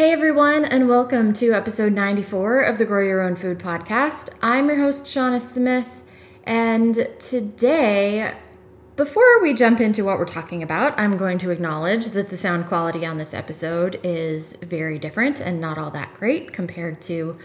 Hey everyone, and welcome to episode 94 of the Grow Your Own Food podcast. I'm your host, Shauna Smith, and today, before we jump into what we're talking about, I'm going to acknowledge that the sound quality on this episode is very different and not all that great compared to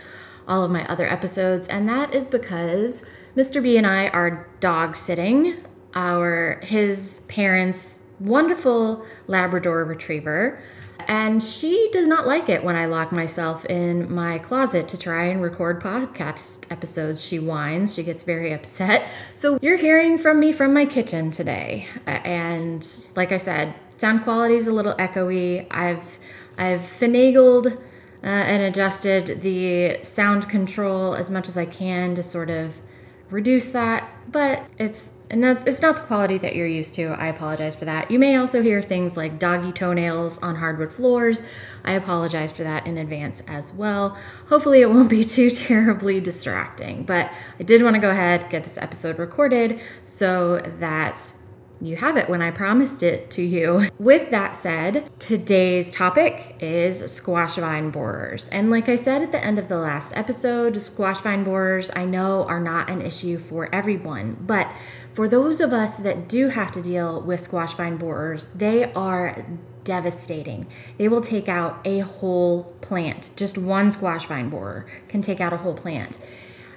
all of my other episodes, and that is because Mr. B and I are dog sitting our his parents' wonderful Labrador retriever and she does not like it when I lock myself in my closet to try and record podcast episodes. She whines, she gets very upset. So you're hearing from me from my kitchen today. And like I said, sound quality is a little echoey. I've I've finagled uh, and adjusted the sound control as much as I can to sort of reduce that, but it's and it's not the quality that you're used to. I apologize for that. You may also hear things like doggy toenails on hardwood floors. I apologize for that in advance as well. Hopefully, it won't be too terribly distracting, but I did want to go ahead get this episode recorded so that you have it when I promised it to you. With that said, today's topic is squash vine borers. And like I said at the end of the last episode, squash vine borers I know are not an issue for everyone, but for those of us that do have to deal with squash vine borers, they are devastating. They will take out a whole plant. Just one squash vine borer can take out a whole plant.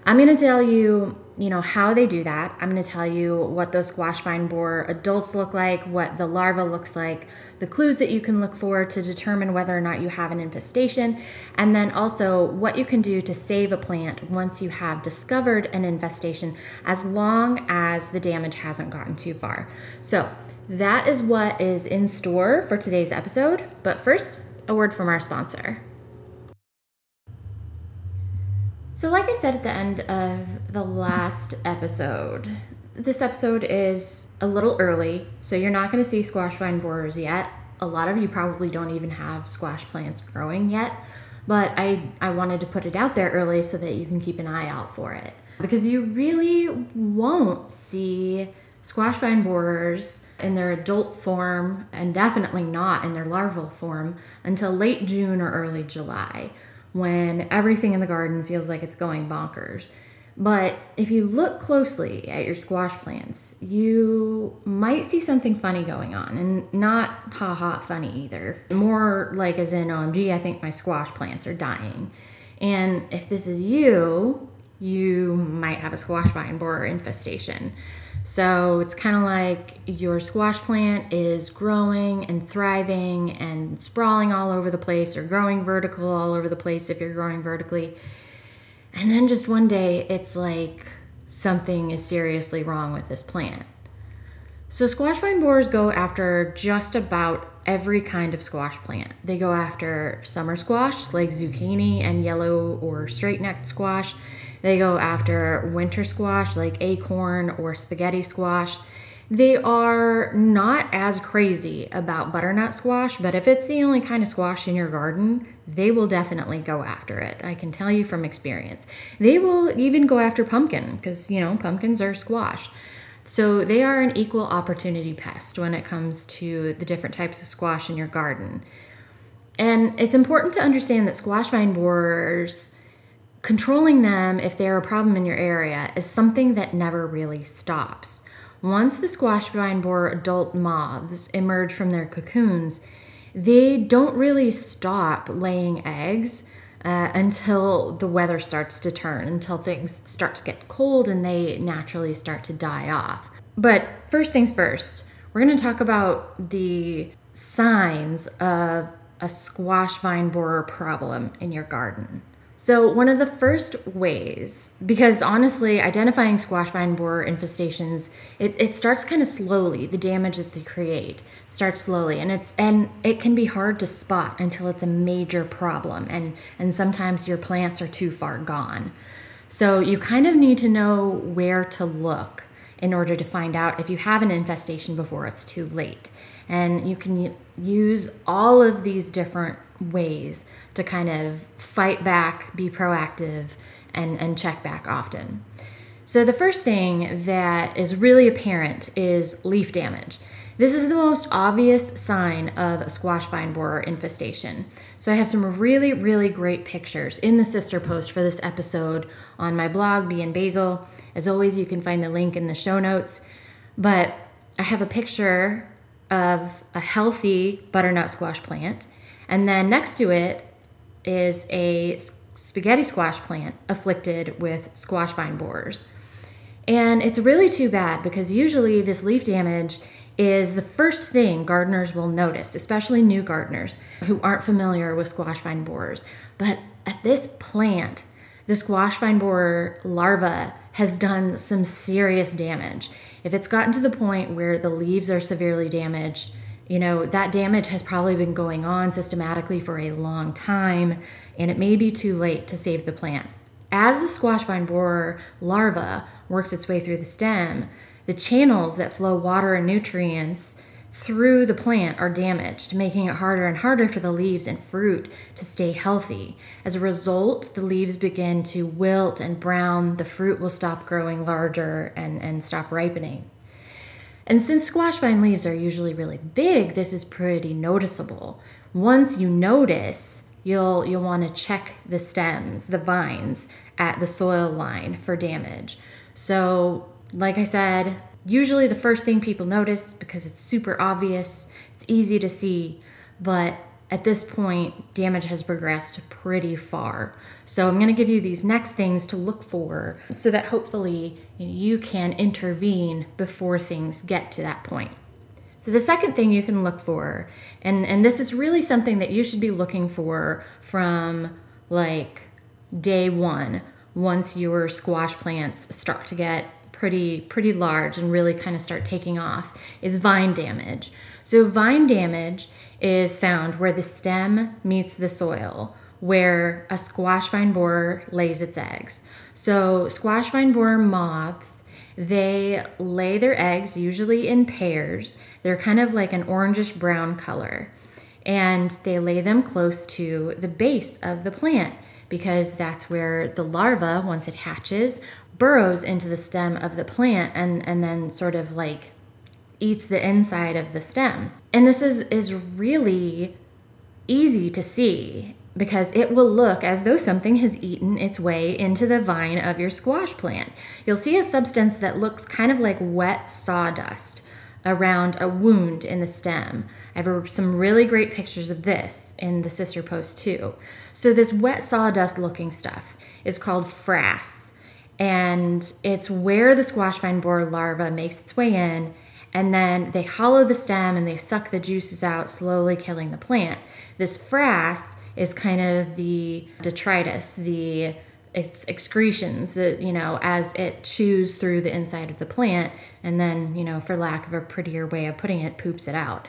I'm going to tell you, you know, how they do that. I'm going to tell you what those squash vine borer adults look like, what the larva looks like, the clues that you can look for to determine whether or not you have an infestation, and then also what you can do to save a plant once you have discovered an infestation, as long as the damage hasn't gotten too far. So, that is what is in store for today's episode. But first, a word from our sponsor. So, like I said at the end of the last episode, this episode is a little early, so you're not going to see squash vine borers yet. A lot of you probably don't even have squash plants growing yet, but I, I wanted to put it out there early so that you can keep an eye out for it. Because you really won't see squash vine borers in their adult form and definitely not in their larval form until late June or early July when everything in the garden feels like it's going bonkers. But if you look closely at your squash plants, you might see something funny going on, and not ha ha funny either. More like as in, oh, OMG, I think my squash plants are dying. And if this is you, you might have a squash vine borer infestation. So it's kind of like your squash plant is growing and thriving and sprawling all over the place, or growing vertical all over the place if you're growing vertically. And then just one day, it's like something is seriously wrong with this plant. So, squash vine borers go after just about every kind of squash plant. They go after summer squash, like zucchini and yellow or straight necked squash. They go after winter squash like acorn or spaghetti squash. They are not as crazy about butternut squash, but if it's the only kind of squash in your garden, they will definitely go after it. I can tell you from experience. They will even go after pumpkin because, you know, pumpkins are squash. So they are an equal opportunity pest when it comes to the different types of squash in your garden. And it's important to understand that squash vine borers controlling them if they're a problem in your area is something that never really stops. Once the squash vine borer adult moths emerge from their cocoons, they don't really stop laying eggs uh, until the weather starts to turn, until things start to get cold and they naturally start to die off. But first things first, we're going to talk about the signs of a squash vine borer problem in your garden. So, one of the first ways, because honestly, identifying squash vine borer infestations, it, it starts kind of slowly. The damage that they create starts slowly, and it's and it can be hard to spot until it's a major problem, and and sometimes your plants are too far gone. So you kind of need to know where to look in order to find out if you have an infestation before it's too late. And you can use all of these different ways to kind of fight back, be proactive, and, and check back often. So, the first thing that is really apparent is leaf damage. This is the most obvious sign of a squash vine borer infestation. So, I have some really, really great pictures in the sister post for this episode on my blog, Bee and Basil. As always, you can find the link in the show notes. But I have a picture of a healthy butternut squash plant and then next to it is a spaghetti squash plant afflicted with squash vine borers. And it's really too bad because usually this leaf damage is the first thing gardeners will notice, especially new gardeners who aren't familiar with squash vine borers. But at this plant, the squash vine borer larva has done some serious damage. If it's gotten to the point where the leaves are severely damaged, you know, that damage has probably been going on systematically for a long time, and it may be too late to save the plant. As the squash vine borer larva works its way through the stem, the channels that flow water and nutrients through the plant are damaged, making it harder and harder for the leaves and fruit to stay healthy. As a result, the leaves begin to wilt and brown, the fruit will stop growing larger and, and stop ripening. And since squash vine leaves are usually really big, this is pretty noticeable. Once you notice, you'll you'll want to check the stems, the vines at the soil line for damage. So, like I said, usually the first thing people notice because it's super obvious, it's easy to see, but at this point, damage has progressed pretty far. So, I'm going to give you these next things to look for so that hopefully you can intervene before things get to that point. So, the second thing you can look for, and, and this is really something that you should be looking for from like day one, once your squash plants start to get pretty pretty large and really kind of start taking off is vine damage. So vine damage is found where the stem meets the soil, where a squash vine borer lays its eggs. So, squash vine borer moths, they lay their eggs usually in pairs. They're kind of like an orangish brown color. And they lay them close to the base of the plant because that's where the larva, once it hatches, burrows into the stem of the plant and, and then sort of like eats the inside of the stem. And this is, is really easy to see because it will look as though something has eaten its way into the vine of your squash plant. You'll see a substance that looks kind of like wet sawdust around a wound in the stem. I have some really great pictures of this in the sister post too. So, this wet sawdust looking stuff is called frass, and it's where the squash vine borer larva makes its way in and then they hollow the stem and they suck the juices out, slowly killing the plant. This frass is kind of the detritus, the its excretions that you know as it chews through the inside of the plant and then you know for lack of a prettier way of putting it poops it out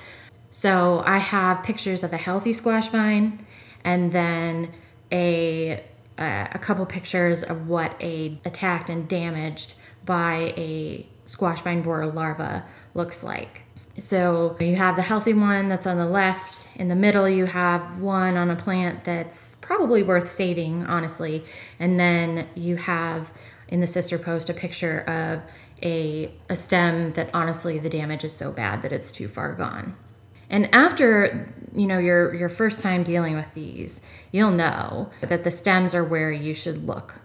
so i have pictures of a healthy squash vine and then a uh, a couple pictures of what a attacked and damaged by a squash vine borer larva looks like. So you have the healthy one that's on the left. In the middle, you have one on a plant that's probably worth saving, honestly. And then you have in the sister post a picture of a, a stem that honestly the damage is so bad that it's too far gone. And after you know your your first time dealing with these, you'll know that the stems are where you should look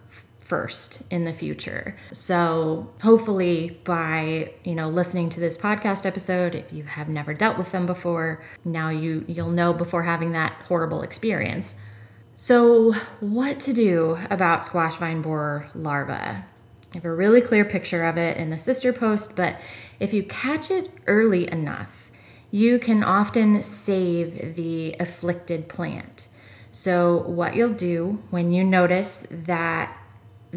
first in the future. So, hopefully by, you know, listening to this podcast episode, if you have never dealt with them before, now you you'll know before having that horrible experience. So, what to do about squash vine borer larvae? I have a really clear picture of it in the sister post, but if you catch it early enough, you can often save the afflicted plant. So, what you'll do when you notice that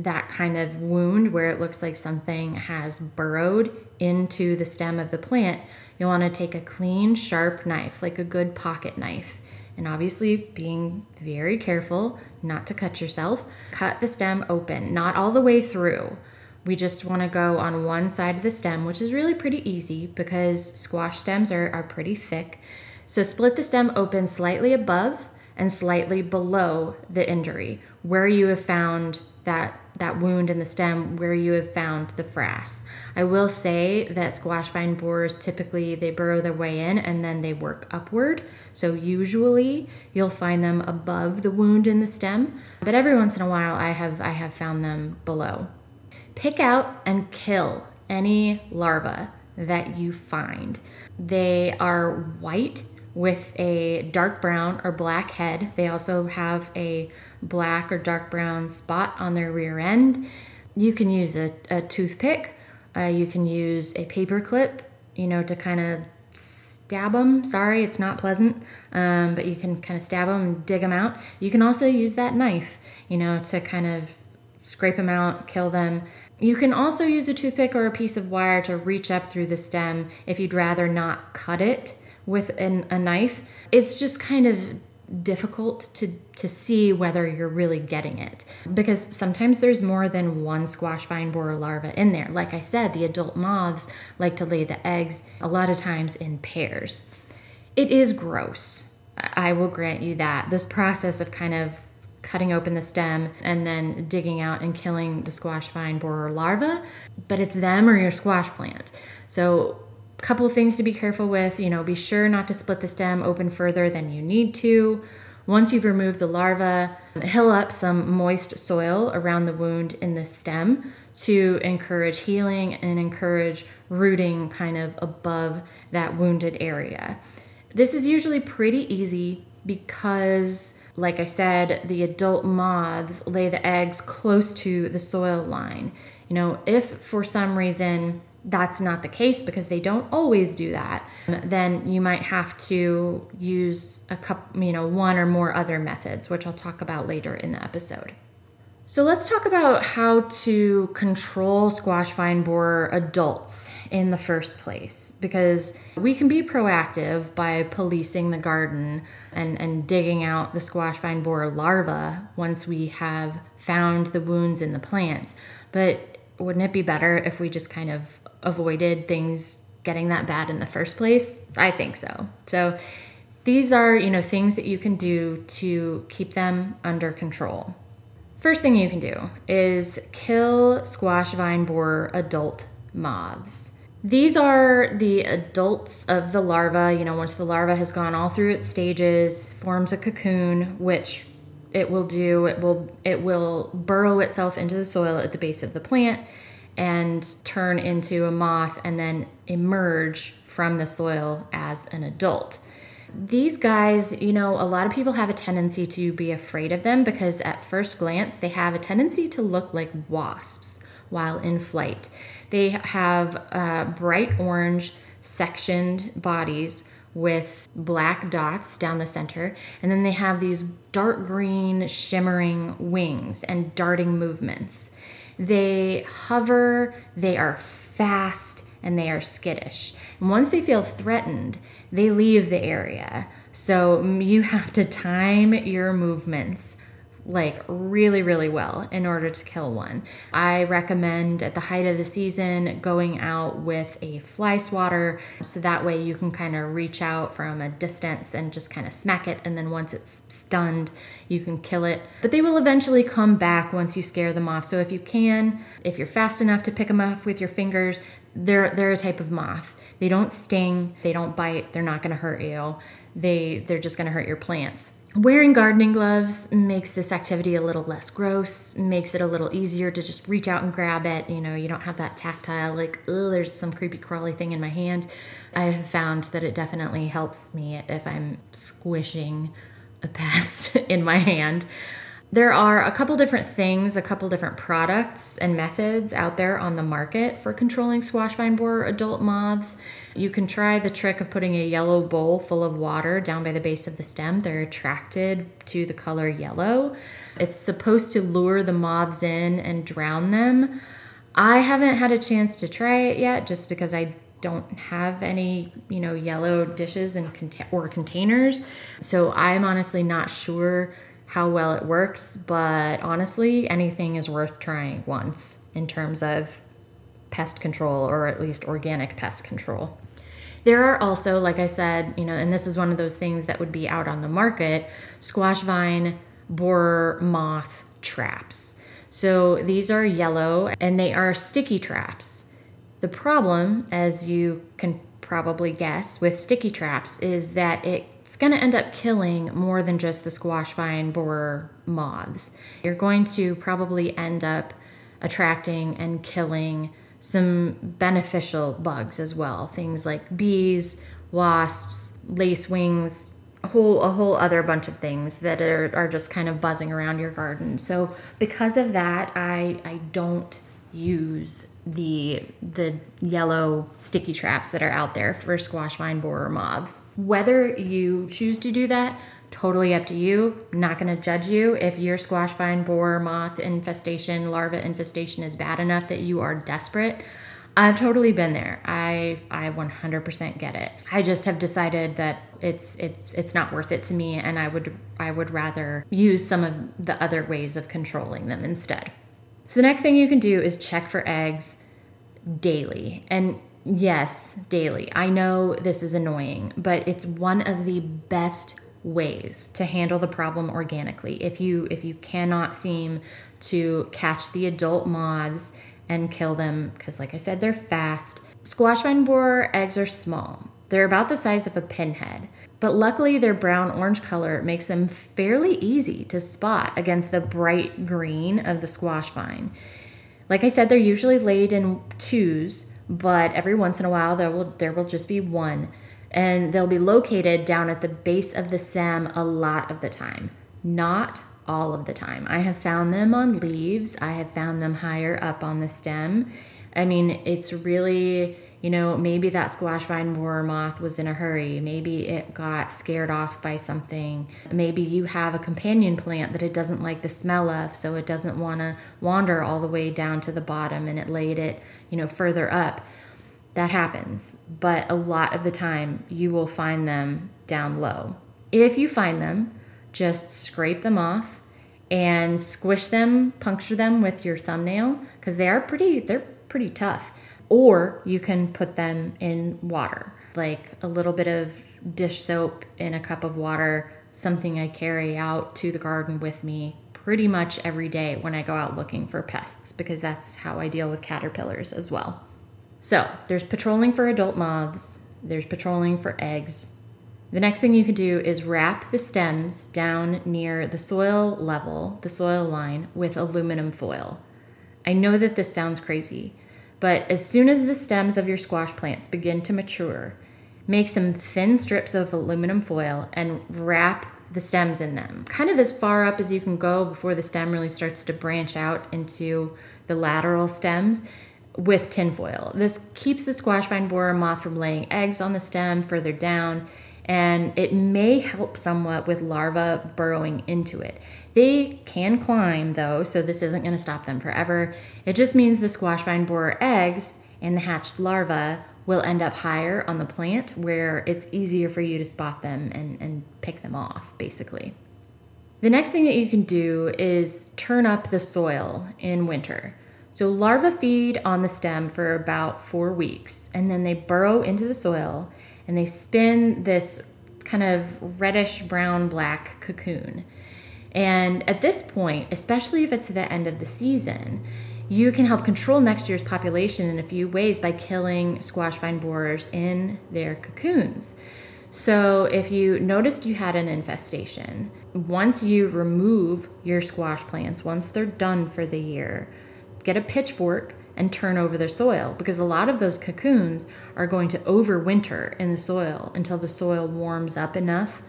that kind of wound where it looks like something has burrowed into the stem of the plant, you'll want to take a clean, sharp knife, like a good pocket knife. And obviously, being very careful not to cut yourself, cut the stem open, not all the way through. We just want to go on one side of the stem, which is really pretty easy because squash stems are, are pretty thick. So split the stem open slightly above and slightly below the injury, where you have found that that wound in the stem where you have found the frass. I will say that squash vine borers typically they burrow their way in and then they work upward. So usually you'll find them above the wound in the stem, but every once in a while I have I have found them below. Pick out and kill any larva that you find. They are white with a dark brown or black head. They also have a black or dark brown spot on their rear end. You can use a, a toothpick, uh, you can use a paper clip, you know, to kind of stab them. Sorry, it's not pleasant, um, but you can kind of stab them and dig them out. You can also use that knife, you know, to kind of scrape them out, kill them. You can also use a toothpick or a piece of wire to reach up through the stem if you'd rather not cut it with an, a knife. It's just kind of difficult to to see whether you're really getting it because sometimes there's more than one squash vine borer larva in there. Like I said, the adult moths like to lay the eggs a lot of times in pairs. It is gross. I will grant you that. This process of kind of cutting open the stem and then digging out and killing the squash vine borer larva, but it's them or your squash plant. So couple things to be careful with. You know, be sure not to split the stem open further than you need to. Once you've removed the larva, hill up some moist soil around the wound in the stem to encourage healing and encourage rooting kind of above that wounded area. This is usually pretty easy because, like I said, the adult moths lay the eggs close to the soil line. You know, if for some reason that's not the case because they don't always do that, then you might have to use a couple, you know, one or more other methods, which I'll talk about later in the episode. So let's talk about how to control squash vine borer adults in the first place because we can be proactive by policing the garden and, and digging out the squash vine borer larva once we have found the wounds in the plants. But wouldn't it be better if we just kind of avoided things getting that bad in the first place? I think so. So these are, you know, things that you can do to keep them under control. First thing you can do is kill squash vine borer adult moths. These are the adults of the larva. You know, once the larva has gone all through its stages, forms a cocoon, which it will do. It will it will burrow itself into the soil at the base of the plant and turn into a moth and then emerge from the soil as an adult. These guys, you know, a lot of people have a tendency to be afraid of them because at first glance they have a tendency to look like wasps while in flight. They have uh, bright orange sectioned bodies with black dots down the center, and then they have these dark green shimmering wings and darting movements. They hover, they are fast, and they are skittish. And once they feel threatened, they leave the area. So you have to time your movements like really, really well in order to kill one. I recommend at the height of the season going out with a fly swatter so that way you can kind of reach out from a distance and just kind of smack it. And then once it's stunned, you can kill it. But they will eventually come back once you scare them off. So if you can, if you're fast enough to pick them up with your fingers, they're, they're a type of moth. They don't sting, they don't bite, they're not going to hurt you. They, they're just going to hurt your plants. Wearing gardening gloves makes this activity a little less gross, makes it a little easier to just reach out and grab it. You know, you don't have that tactile, like, oh, there's some creepy crawly thing in my hand. I have found that it definitely helps me if I'm squishing a pest in my hand. There are a couple different things, a couple different products and methods out there on the market for controlling squash vine borer adult moths. You can try the trick of putting a yellow bowl full of water down by the base of the stem. They're attracted to the color yellow. It's supposed to lure the moths in and drown them. I haven't had a chance to try it yet just because I don't have any, you know, yellow dishes and or containers. So I'm honestly not sure how well it works, but honestly, anything is worth trying once in terms of pest control or at least organic pest control. There are also, like I said, you know, and this is one of those things that would be out on the market squash vine borer moth traps. So these are yellow and they are sticky traps. The problem, as you can probably guess, with sticky traps is that it it's going to end up killing more than just the squash vine borer moths. You're going to probably end up attracting and killing some beneficial bugs as well. Things like bees, wasps, lacewings, a whole a whole other bunch of things that are, are just kind of buzzing around your garden. So because of that, I I don't use the the yellow sticky traps that are out there for squash vine borer moths. Whether you choose to do that, totally up to you. I'm not going to judge you if your squash vine borer moth infestation, larva infestation is bad enough that you are desperate. I've totally been there. I I 100% get it. I just have decided that it's it's it's not worth it to me and I would I would rather use some of the other ways of controlling them instead. So the next thing you can do is check for eggs daily. And yes, daily. I know this is annoying, but it's one of the best ways to handle the problem organically. If you if you cannot seem to catch the adult moths and kill them because like I said they're fast. Squash vine borer eggs are small. They're about the size of a pinhead. But luckily, their brown orange color makes them fairly easy to spot against the bright green of the squash vine. Like I said, they're usually laid in twos, but every once in a while there will there will just be one, and they'll be located down at the base of the stem a lot of the time. Not all of the time. I have found them on leaves. I have found them higher up on the stem. I mean, it's really you know, maybe that squash vine borer moth was in a hurry. Maybe it got scared off by something. Maybe you have a companion plant that it doesn't like the smell of, so it doesn't want to wander all the way down to the bottom and it laid it, you know, further up. That happens. But a lot of the time, you will find them down low. If you find them, just scrape them off and squish them, puncture them with your thumbnail because they are pretty, they're pretty tough or you can put them in water, like a little bit of dish soap in a cup of water, something I carry out to the garden with me pretty much every day when I go out looking for pests because that's how I deal with caterpillars as well. So, there's patrolling for adult moths, there's patrolling for eggs. The next thing you can do is wrap the stems down near the soil level, the soil line, with aluminum foil. I know that this sounds crazy, but as soon as the stems of your squash plants begin to mature, make some thin strips of aluminum foil and wrap the stems in them, kind of as far up as you can go before the stem really starts to branch out into the lateral stems with tinfoil. This keeps the squash vine borer moth from laying eggs on the stem further down, and it may help somewhat with larvae burrowing into it. They can climb though, so this isn't going to stop them forever. It just means the squash vine borer eggs and the hatched larvae will end up higher on the plant where it's easier for you to spot them and, and pick them off, basically. The next thing that you can do is turn up the soil in winter. So larvae feed on the stem for about four weeks and then they burrow into the soil and they spin this kind of reddish brown black cocoon. And at this point, especially if it's the end of the season, you can help control next year's population in a few ways by killing squash vine borers in their cocoons. So, if you noticed you had an infestation, once you remove your squash plants, once they're done for the year, get a pitchfork and turn over their soil because a lot of those cocoons are going to overwinter in the soil until the soil warms up enough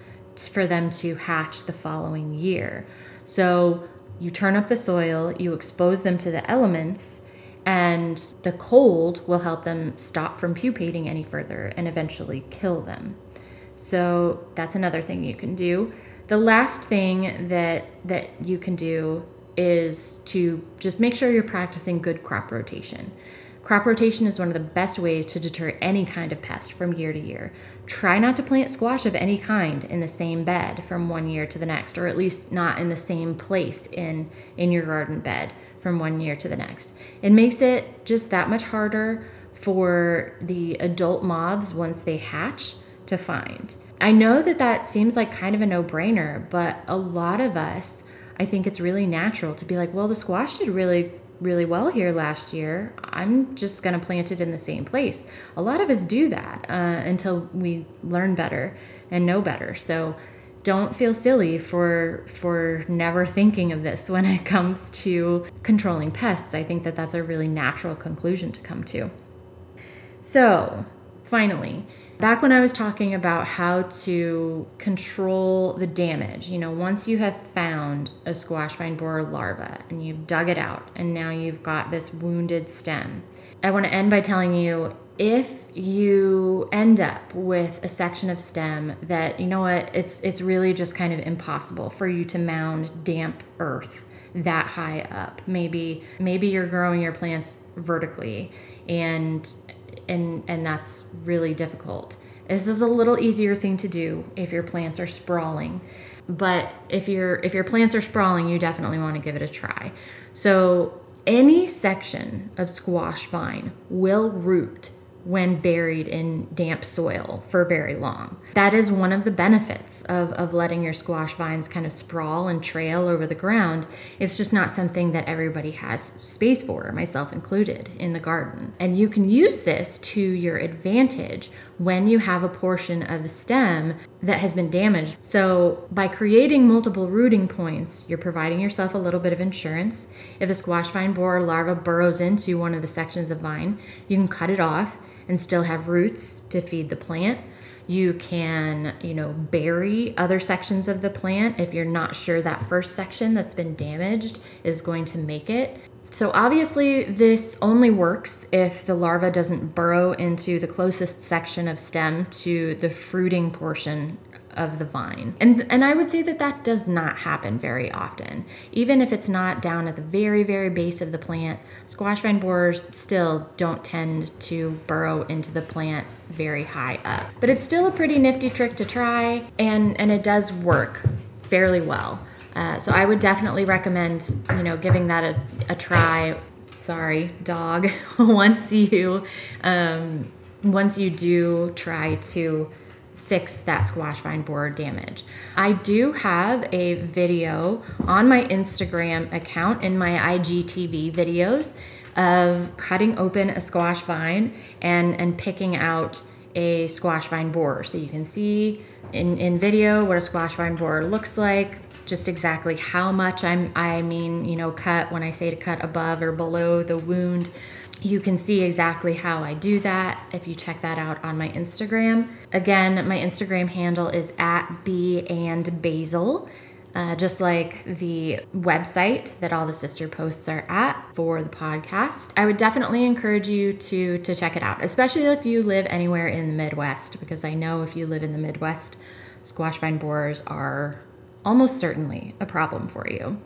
for them to hatch the following year. So you turn up the soil, you expose them to the elements, and the cold will help them stop from pupating any further and eventually kill them. So that's another thing you can do. The last thing that that you can do is to just make sure you're practicing good crop rotation. Crop rotation is one of the best ways to deter any kind of pest from year to year. Try not to plant squash of any kind in the same bed from one year to the next, or at least not in the same place in, in your garden bed from one year to the next. It makes it just that much harder for the adult moths once they hatch to find. I know that that seems like kind of a no brainer, but a lot of us, I think it's really natural to be like, well, the squash did really really well here last year, I'm just going to plant it in the same place. A lot of us do that uh, until we learn better and know better. So don't feel silly for for never thinking of this when it comes to controlling pests. I think that that's a really natural conclusion to come to. So, finally, back when I was talking about how to control the damage, you know, once you have found a squash vine borer larva and you've dug it out and now you've got this wounded stem, I want to end by telling you if you end up with a section of stem that you know what it's it's really just kind of impossible for you to mound damp earth that high up. Maybe maybe you're growing your plants vertically and and and that's really difficult. This is a little easier thing to do if your plants are sprawling. But if your if your plants are sprawling, you definitely want to give it a try. So any section of squash vine will root when buried in damp soil for very long. That is one of the benefits of, of letting your squash vines kind of sprawl and trail over the ground. It's just not something that everybody has space for, myself included, in the garden. And you can use this to your advantage when you have a portion of the stem that has been damaged. So, by creating multiple rooting points, you're providing yourself a little bit of insurance. If a squash vine borer larva burrows into one of the sections of vine, you can cut it off and still have roots to feed the plant. You can, you know, bury other sections of the plant if you're not sure that first section that's been damaged is going to make it. So obviously this only works if the larva doesn't burrow into the closest section of stem to the fruiting portion of the vine. And and I would say that that does not happen very often. Even if it's not down at the very very base of the plant, squash vine borers still don't tend to burrow into the plant very high up. But it's still a pretty nifty trick to try and and it does work fairly well. Uh, so I would definitely recommend, you know, giving that a, a try. Sorry, dog. once you, um, once you do try to fix that squash vine borer damage. I do have a video on my Instagram account in my IGTV videos of cutting open a squash vine and, and picking out a squash vine borer. So you can see in, in video what a squash vine borer looks like, just exactly how much I'm, I mean, you know, cut when I say to cut above or below the wound. You can see exactly how I do that if you check that out on my Instagram. Again, my Instagram handle is at Bee and Basil. Uh, just like the website that all the sister posts are at for the podcast. I would definitely encourage you to to check it out, especially if you live anywhere in the Midwest, because I know if you live in the Midwest, squash vine borers are almost certainly a problem for you.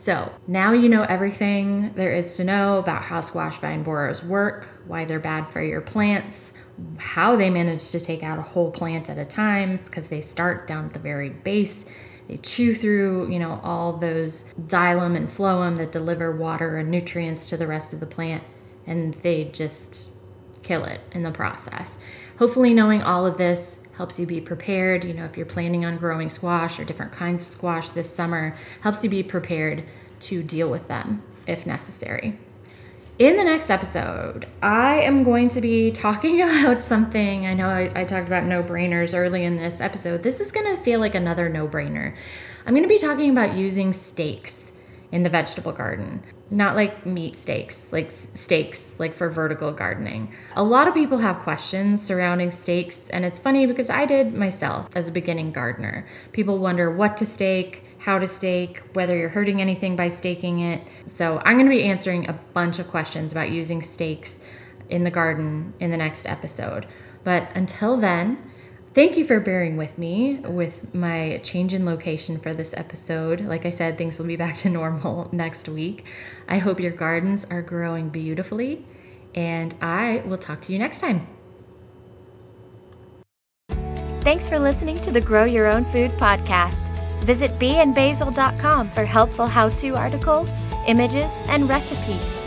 So now you know everything there is to know about how squash vine borers work, why they're bad for your plants, how they manage to take out a whole plant at a time. It's because they start down at the very base. They chew through, you know, all those xylem and phloem that deliver water and nutrients to the rest of the plant, and they just kill it in the process. Hopefully, knowing all of this helps you be prepared. You know, if you're planning on growing squash or different kinds of squash this summer, helps you be prepared to deal with them if necessary. In the next episode, I am going to be talking about something. I know I, I talked about no brainers early in this episode. This is going to feel like another no brainer. I'm going to be talking about using stakes in the vegetable garden. Not like meat stakes, like stakes, like for vertical gardening. A lot of people have questions surrounding stakes, and it's funny because I did myself as a beginning gardener. People wonder what to stake, how to stake, whether you're hurting anything by staking it. So, I'm going to be answering a bunch of questions about using stakes in the garden in the next episode. But until then, Thank you for bearing with me with my change in location for this episode. Like I said, things will be back to normal next week. I hope your gardens are growing beautifully, and I will talk to you next time. Thanks for listening to the Grow Your Own Food podcast. Visit beeandbasil.com for helpful how to articles, images, and recipes.